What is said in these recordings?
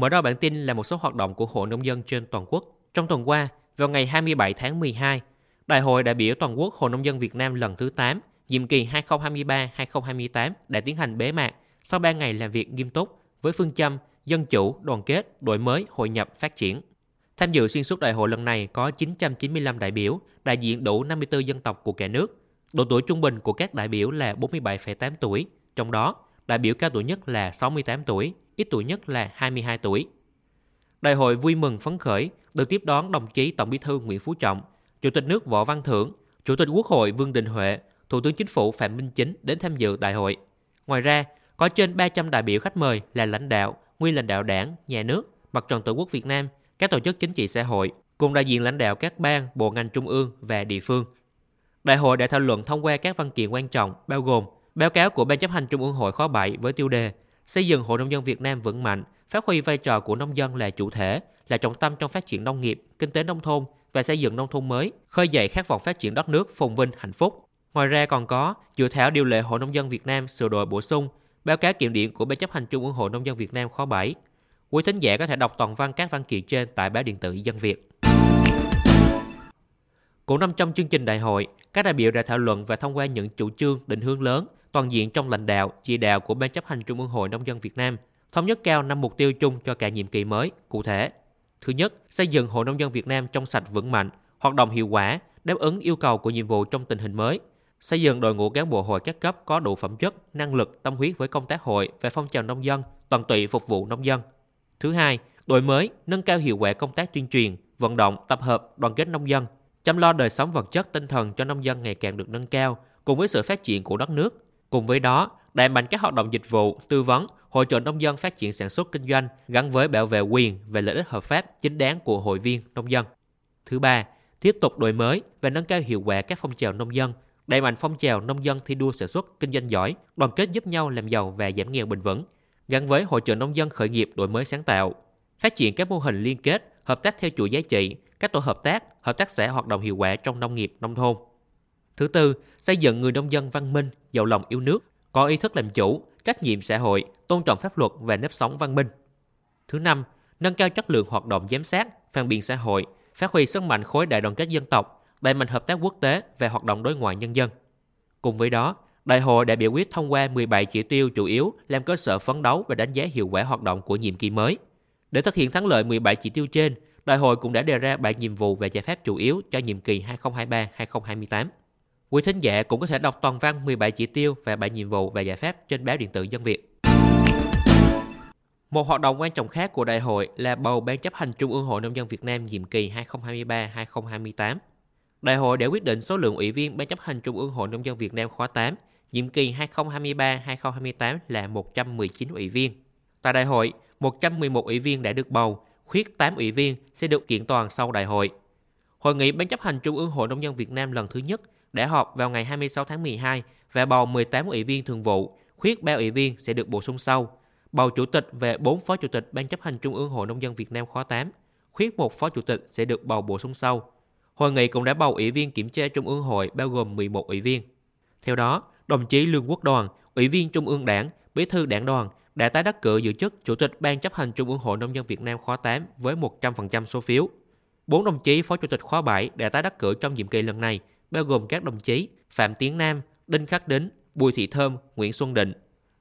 Mở đầu bản tin là một số hoạt động của Hội Nông dân trên toàn quốc. Trong tuần qua, vào ngày 27 tháng 12, Đại hội đại biểu toàn quốc Hội Nông dân Việt Nam lần thứ 8, nhiệm kỳ 2023-2028 đã tiến hành bế mạc sau 3 ngày làm việc nghiêm túc với phương châm dân chủ, đoàn kết, đổi mới, hội nhập, phát triển. Tham dự xuyên suốt đại hội lần này có 995 đại biểu, đại diện đủ 54 dân tộc của cả nước. Độ tuổi trung bình của các đại biểu là 47,8 tuổi, trong đó đại biểu cao tuổi nhất là 68 tuổi, ít tuổi nhất là 22 tuổi. Đại hội vui mừng phấn khởi được tiếp đón đồng chí Tổng Bí thư Nguyễn Phú Trọng, Chủ tịch nước Võ Văn Thưởng, Chủ tịch Quốc hội Vương Đình Huệ, Thủ tướng Chính phủ Phạm Minh Chính đến tham dự đại hội. Ngoài ra, có trên 300 đại biểu khách mời là lãnh đạo, nguyên lãnh đạo đảng, nhà nước, mặt trận tổ quốc Việt Nam, các tổ chức chính trị xã hội, cùng đại diện lãnh đạo các ban, bộ ngành trung ương và địa phương. Đại hội đã thảo luận thông qua các văn kiện quan trọng bao gồm báo cáo của Ban chấp hành Trung ương Hội khóa 7 với tiêu đề xây dựng Hội nông dân Việt Nam vững mạnh, phát huy vai trò của nông dân là chủ thể, là trọng tâm trong phát triển nông nghiệp, kinh tế nông thôn và xây dựng nông thôn mới, khơi dậy khát vọng phát triển đất nước phồn vinh hạnh phúc. Ngoài ra còn có dự thảo điều lệ Hội nông dân Việt Nam sửa đổi bổ sung, báo cáo kiểm điểm của Ban chấp hành Trung ương Hội nông dân Việt Nam khóa 7. Quý thính giả có thể đọc toàn văn các văn kiện trên tại báo điện tử Dân Việt. Cũng nằm trong chương trình đại hội, các đại biểu đã thảo luận và thông qua những chủ trương, định hướng lớn, toàn diện trong lãnh đạo, chỉ đạo của Ban chấp hành Trung ương Hội Nông dân Việt Nam, thống nhất cao năm mục tiêu chung cho cả nhiệm kỳ mới, cụ thể. Thứ nhất, xây dựng Hội Nông dân Việt Nam trong sạch vững mạnh, hoạt động hiệu quả, đáp ứng yêu cầu của nhiệm vụ trong tình hình mới, xây dựng đội ngũ cán bộ hội các cấp có đủ phẩm chất, năng lực, tâm huyết với công tác hội và phong trào nông dân, toàn tụy phục vụ nông dân. Thứ hai, đổi mới, nâng cao hiệu quả công tác tuyên truyền, vận động, tập hợp, đoàn kết nông dân, chăm lo đời sống vật chất tinh thần cho nông dân ngày càng được nâng cao, cùng với sự phát triển của đất nước. Cùng với đó, đẩy mạnh các hoạt động dịch vụ, tư vấn, hỗ trợ nông dân phát triển sản xuất kinh doanh gắn với bảo vệ quyền và lợi ích hợp pháp chính đáng của hội viên nông dân. Thứ ba, tiếp tục đổi mới và nâng cao hiệu quả các phong trào nông dân, đẩy mạnh phong trào nông dân thi đua sản xuất kinh doanh giỏi, đoàn kết giúp nhau làm giàu và giảm nghèo bền vững, gắn với hỗ trợ nông dân khởi nghiệp đổi mới sáng tạo, phát triển các mô hình liên kết, hợp tác theo chuỗi giá trị, các tổ hợp tác, hợp tác xã hoạt động hiệu quả trong nông nghiệp, nông thôn. Thứ tư, xây dựng người nông dân văn minh, giàu lòng yêu nước, có ý thức làm chủ, trách nhiệm xã hội, tôn trọng pháp luật và nếp sống văn minh. Thứ năm, nâng cao chất lượng hoạt động giám sát, phản biện xã hội, phát huy sức mạnh khối đại đoàn kết dân tộc, đẩy mạnh hợp tác quốc tế và hoạt động đối ngoại nhân dân. Cùng với đó, Đại hội đã biểu quyết thông qua 17 chỉ tiêu chủ yếu làm cơ sở phấn đấu và đánh giá hiệu quả hoạt động của nhiệm kỳ mới. Để thực hiện thắng lợi 17 chỉ tiêu trên, Đại hội cũng đã đề ra 7 nhiệm vụ và giải pháp chủ yếu cho nhiệm kỳ 2023-2028. Quý thính giả cũng có thể đọc toàn văn 17 chỉ tiêu và 7 nhiệm vụ và giải pháp trên báo điện tử Dân Việt. Một hoạt động quan trọng khác của đại hội là bầu Ban chấp hành Trung ương Hội Nông dân Việt Nam nhiệm kỳ 2023-2028. Đại hội đã quyết định số lượng ủy viên Ban chấp hành Trung ương Hội Nông dân Việt Nam khóa 8, nhiệm kỳ 2023-2028 là 119 ủy viên. Tại đại hội, 111 ủy viên đã được bầu, khuyết 8 ủy viên sẽ được kiện toàn sau đại hội. Hội nghị Ban chấp hành Trung ương Hội Nông dân Việt Nam lần thứ nhất đã họp vào ngày 26 tháng 12 và bầu 18 ủy viên thường vụ, khuyết 3 ủy viên sẽ được bổ sung sau. Bầu chủ tịch về 4 phó chủ tịch Ban chấp hành Trung ương Hội Nông dân Việt Nam khóa 8, khuyết một phó chủ tịch sẽ được bầu bổ sung sau. Hội nghị cũng đã bầu ủy viên kiểm tra Trung ương hội bao gồm 11 ủy viên. Theo đó, đồng chí Lương Quốc Đoàn, ủy viên Trung ương Đảng, bí thư đảng đoàn, đã tái đắc cử giữ chức Chủ tịch Ban chấp hành Trung ương Hội Nông dân Việt Nam khóa 8 với 100% số phiếu. Bốn đồng chí Phó Chủ tịch khóa 7 đã tái đắc cử trong nhiệm kỳ lần này, bao gồm các đồng chí Phạm Tiến Nam, Đinh Khắc Đính, Bùi Thị Thơm, Nguyễn Xuân Định.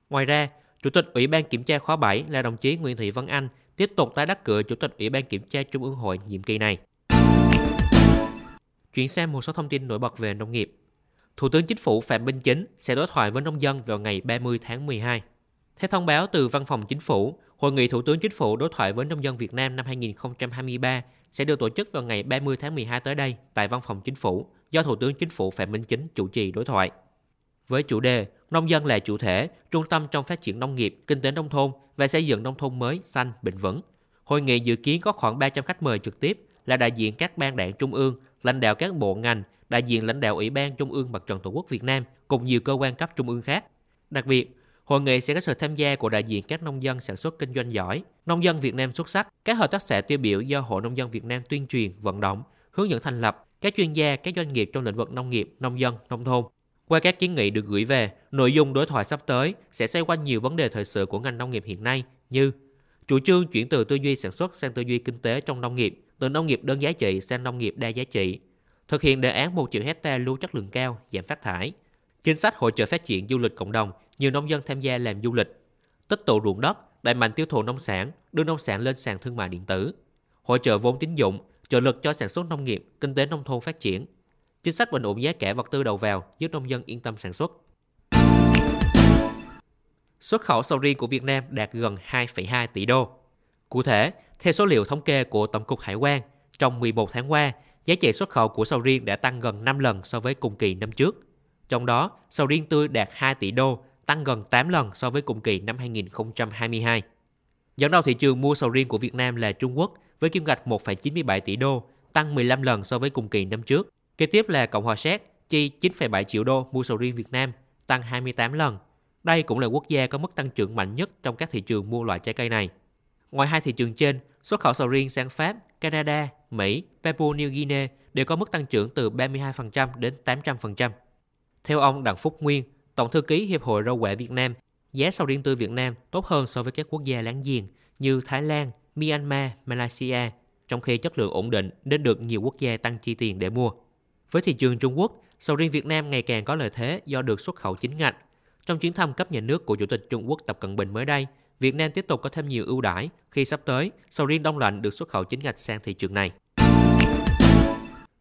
Ngoài ra, Chủ tịch Ủy ban Kiểm tra khóa 7 là đồng chí Nguyễn Thị Vân Anh tiếp tục tái đắc cử Chủ tịch Ủy ban Kiểm tra Trung ương Hội nhiệm kỳ này. Chuyển sang một số thông tin nổi bật về nông nghiệp. Thủ tướng Chính phủ Phạm Minh Chính sẽ đối thoại với nông dân vào ngày 30 tháng 12. Theo thông báo từ Văn phòng Chính phủ, Hội nghị Thủ tướng Chính phủ đối thoại với nông dân Việt Nam năm 2023 sẽ được tổ chức vào ngày 30 tháng 12 tới đây tại Văn phòng Chính phủ do Thủ tướng Chính phủ Phạm Minh Chính chủ trì đối thoại. Với chủ đề nông dân là chủ thể, trung tâm trong phát triển nông nghiệp, kinh tế nông thôn và xây dựng nông thôn mới, xanh, bền vững. Hội nghị dự kiến có khoảng 300 khách mời trực tiếp là đại diện các ban đảng trung ương, lãnh đạo các bộ ngành, đại diện lãnh đạo Ủy ban Trung ương Mặt trận Tổ quốc Việt Nam cùng nhiều cơ quan cấp trung ương khác. Đặc biệt, hội nghị sẽ có sự tham gia của đại diện các nông dân sản xuất kinh doanh giỏi, nông dân Việt Nam xuất sắc, các hợp tác xã tiêu biểu do Hội nông dân Việt Nam tuyên truyền, vận động, hướng dẫn thành lập, các chuyên gia, các doanh nghiệp trong lĩnh vực nông nghiệp, nông dân, nông thôn. Qua các kiến nghị được gửi về, nội dung đối thoại sắp tới sẽ xoay quanh nhiều vấn đề thời sự của ngành nông nghiệp hiện nay như chủ trương chuyển từ tư duy sản xuất sang tư duy kinh tế trong nông nghiệp, từ nông nghiệp đơn giá trị sang nông nghiệp đa giá trị, thực hiện đề án 1 triệu hecta lúa chất lượng cao, giảm phát thải, chính sách hỗ trợ phát triển du lịch cộng đồng, nhiều nông dân tham gia làm du lịch, tích tụ ruộng đất, đẩy mạnh tiêu thụ nông sản, đưa nông sản lên sàn thương mại điện tử, hỗ trợ vốn tín dụng, trợ lực cho sản xuất nông nghiệp, kinh tế nông thôn phát triển, chính sách bình ổn giá cả vật tư đầu vào giúp nông dân yên tâm sản xuất. Xuất khẩu sầu riêng của Việt Nam đạt gần 2,2 tỷ đô. Cụ thể, theo số liệu thống kê của Tổng cục Hải quan, trong 11 tháng qua, giá trị xuất khẩu của sầu riêng đã tăng gần 5 lần so với cùng kỳ năm trước. Trong đó, sầu riêng tươi đạt 2 tỷ đô, tăng gần 8 lần so với cùng kỳ năm 2022. Dẫn đầu thị trường mua sầu riêng của Việt Nam là Trung Quốc với kim ngạch 1,97 tỷ đô, tăng 15 lần so với cùng kỳ năm trước. Kế tiếp là Cộng hòa Séc, chi 9,7 triệu đô mua sầu riêng Việt Nam, tăng 28 lần. Đây cũng là quốc gia có mức tăng trưởng mạnh nhất trong các thị trường mua loại trái cây này. Ngoài hai thị trường trên, xuất khẩu sầu riêng sang Pháp, Canada, Mỹ, Papua New Guinea đều có mức tăng trưởng từ 32% đến 800%. Theo ông Đặng Phúc Nguyên, Tổng thư ký Hiệp hội Rau quả Việt Nam, giá sầu riêng tươi Việt Nam tốt hơn so với các quốc gia láng giềng như Thái Lan, Myanmar, Malaysia, trong khi chất lượng ổn định nên được nhiều quốc gia tăng chi tiền để mua. Với thị trường Trung Quốc, sầu riêng Việt Nam ngày càng có lợi thế do được xuất khẩu chính ngạch. Trong chuyến thăm cấp nhà nước của Chủ tịch Trung Quốc Tập Cận Bình mới đây, Việt Nam tiếp tục có thêm nhiều ưu đãi khi sắp tới sầu riêng đông lạnh được xuất khẩu chính ngạch sang thị trường này.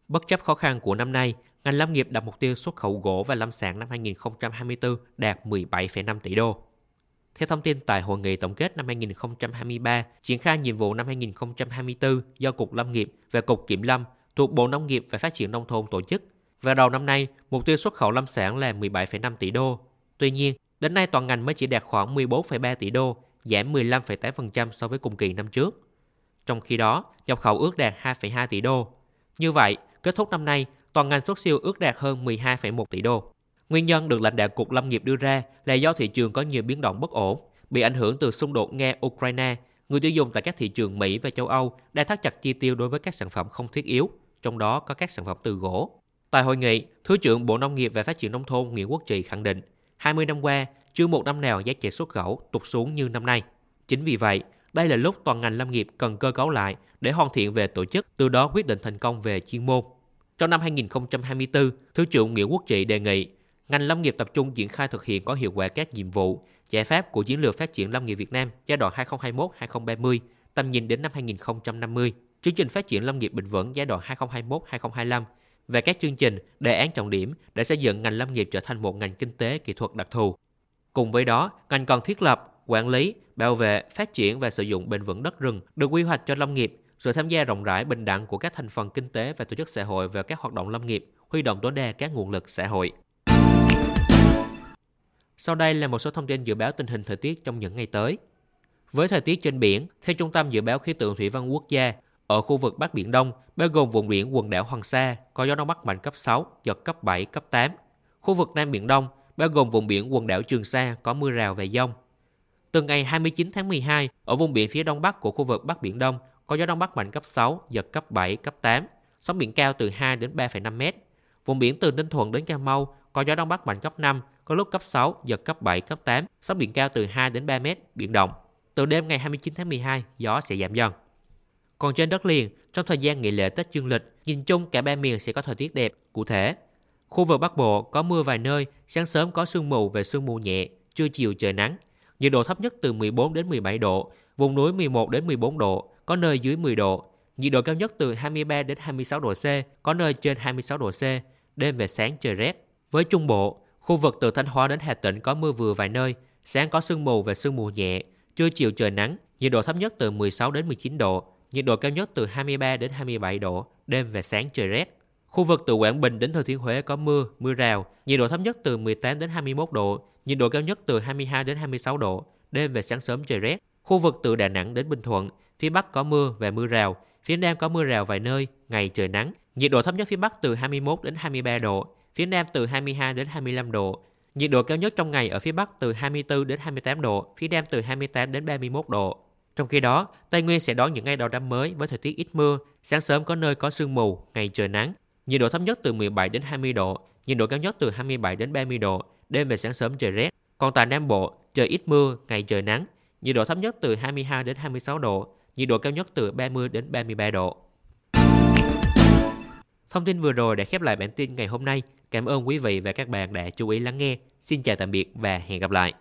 Bất chấp khó khăn của năm nay, ngành lâm nghiệp đặt mục tiêu xuất khẩu gỗ và lâm sản năm 2024 đạt 17,5 tỷ đô. Theo thông tin tại hội nghị tổng kết năm 2023, triển khai nhiệm vụ năm 2024 do Cục Lâm nghiệp và Cục Kiểm lâm thuộc Bộ Nông nghiệp và Phát triển Nông thôn tổ chức. Vào đầu năm nay, mục tiêu xuất khẩu lâm sản là 17,5 tỷ đô. Tuy nhiên, đến nay toàn ngành mới chỉ đạt khoảng 14,3 tỷ đô, giảm 15,8% so với cùng kỳ năm trước. Trong khi đó, nhập khẩu ước đạt 2,2 tỷ đô. Như vậy, kết thúc năm nay, toàn ngành xuất siêu ước đạt hơn 12,1 tỷ đô. Nguyên nhân được lãnh đạo Cục Lâm nghiệp đưa ra là do thị trường có nhiều biến động bất ổn, bị ảnh hưởng từ xung đột Nga-Ukraine. Người tiêu dùng tại các thị trường Mỹ và châu Âu đang thắt chặt chi tiêu đối với các sản phẩm không thiết yếu, trong đó có các sản phẩm từ gỗ. Tại hội nghị, Thứ trưởng Bộ Nông nghiệp và Phát triển Nông thôn Nguyễn Quốc Trị khẳng định, 20 năm qua, chưa một năm nào giá trị xuất khẩu tụt xuống như năm nay. Chính vì vậy, đây là lúc toàn ngành lâm nghiệp cần cơ cấu lại để hoàn thiện về tổ chức, từ đó quyết định thành công về chuyên môn. Trong năm 2024, Thứ trưởng Nguyễn Quốc Trị đề nghị ngành lâm nghiệp tập trung triển khai thực hiện có hiệu quả các nhiệm vụ, giải pháp của chiến lược phát triển lâm nghiệp Việt Nam giai đoạn 2021-2030, tầm nhìn đến năm 2050, chương trình phát triển lâm nghiệp bền vững giai đoạn 2021-2025 và các chương trình, đề án trọng điểm để xây dựng ngành lâm nghiệp trở thành một ngành kinh tế kỹ thuật đặc thù. Cùng với đó, ngành còn thiết lập, quản lý, bảo vệ, phát triển và sử dụng bền vững đất rừng được quy hoạch cho lâm nghiệp, sự tham gia rộng rãi bình đẳng của các thành phần kinh tế và tổ chức xã hội vào các hoạt động lâm nghiệp, huy động tối đa các nguồn lực xã hội. Sau đây là một số thông tin dự báo tình hình thời tiết trong những ngày tới. Với thời tiết trên biển, theo Trung tâm Dự báo Khí tượng Thủy văn Quốc gia, ở khu vực Bắc Biển Đông, bao gồm vùng biển quần đảo Hoàng Sa, có gió Đông Bắc mạnh cấp 6, giật cấp 7, cấp 8. Khu vực Nam Biển Đông, bao gồm vùng biển quần đảo Trường Sa, có mưa rào và dông. Từ ngày 29 tháng 12, ở vùng biển phía đông bắc của khu vực Bắc Biển Đông, có gió Đông Bắc mạnh cấp 6, giật cấp 7, cấp 8, sóng biển cao từ 2 đến 3,5 mét. Vùng biển từ Ninh Thuận đến Cà Mau có gió Đông Bắc mạnh cấp 5, có lúc cấp 6, giật cấp 7, cấp 8, sóng biển cao từ 2 đến 3 mét, biển động. Từ đêm ngày 29 tháng 12, gió sẽ giảm dần. Còn trên đất liền, trong thời gian nghỉ lễ Tết dương lịch, nhìn chung cả ba miền sẽ có thời tiết đẹp, cụ thể. Khu vực Bắc Bộ có mưa vài nơi, sáng sớm có sương mù về sương mù nhẹ, trưa chiều trời nắng. Nhiệt độ thấp nhất từ 14 đến 17 độ, vùng núi 11 đến 14 độ, có nơi dưới 10 độ. Nhiệt độ cao nhất từ 23 đến 26 độ C, có nơi trên 26 độ C, đêm về sáng trời rét. Với Trung Bộ, khu vực từ Thanh Hóa đến Hà Tĩnh có mưa vừa vài nơi, sáng có sương mù và sương mù nhẹ, trưa chiều trời nắng, nhiệt độ thấp nhất từ 16 đến 19 độ, nhiệt độ cao nhất từ 23 đến 27 độ, đêm và sáng trời rét. Khu vực từ Quảng Bình đến Thừa Thiên Huế có mưa, mưa rào, nhiệt độ thấp nhất từ 18 đến 21 độ, nhiệt độ cao nhất từ 22 đến 26 độ, đêm và sáng sớm trời rét. Khu vực từ Đà Nẵng đến Bình Thuận, phía Bắc có mưa và mưa rào, phía Nam có mưa rào vài nơi, ngày trời nắng. Nhiệt độ thấp nhất phía Bắc từ 21 đến 23 độ, phía Nam từ 22 đến 25 độ. Nhiệt độ cao nhất trong ngày ở phía Bắc từ 24 đến 28 độ, phía Nam từ 28 đến 31 độ. Trong khi đó, Tây Nguyên sẽ đón những ngày đầu năm mới với thời tiết ít mưa, sáng sớm có nơi có sương mù, ngày trời nắng. Nhiệt độ thấp nhất từ 17 đến 20 độ, nhiệt độ cao nhất từ 27 đến 30 độ, đêm và sáng sớm trời rét. Còn tại Nam Bộ, trời ít mưa, ngày trời nắng, nhiệt độ thấp nhất từ 22 đến 26 độ, nhiệt độ cao nhất từ 30 đến 33 độ. Thông tin vừa rồi đã khép lại bản tin ngày hôm nay. Cảm ơn quý vị và các bạn đã chú ý lắng nghe. Xin chào tạm biệt và hẹn gặp lại.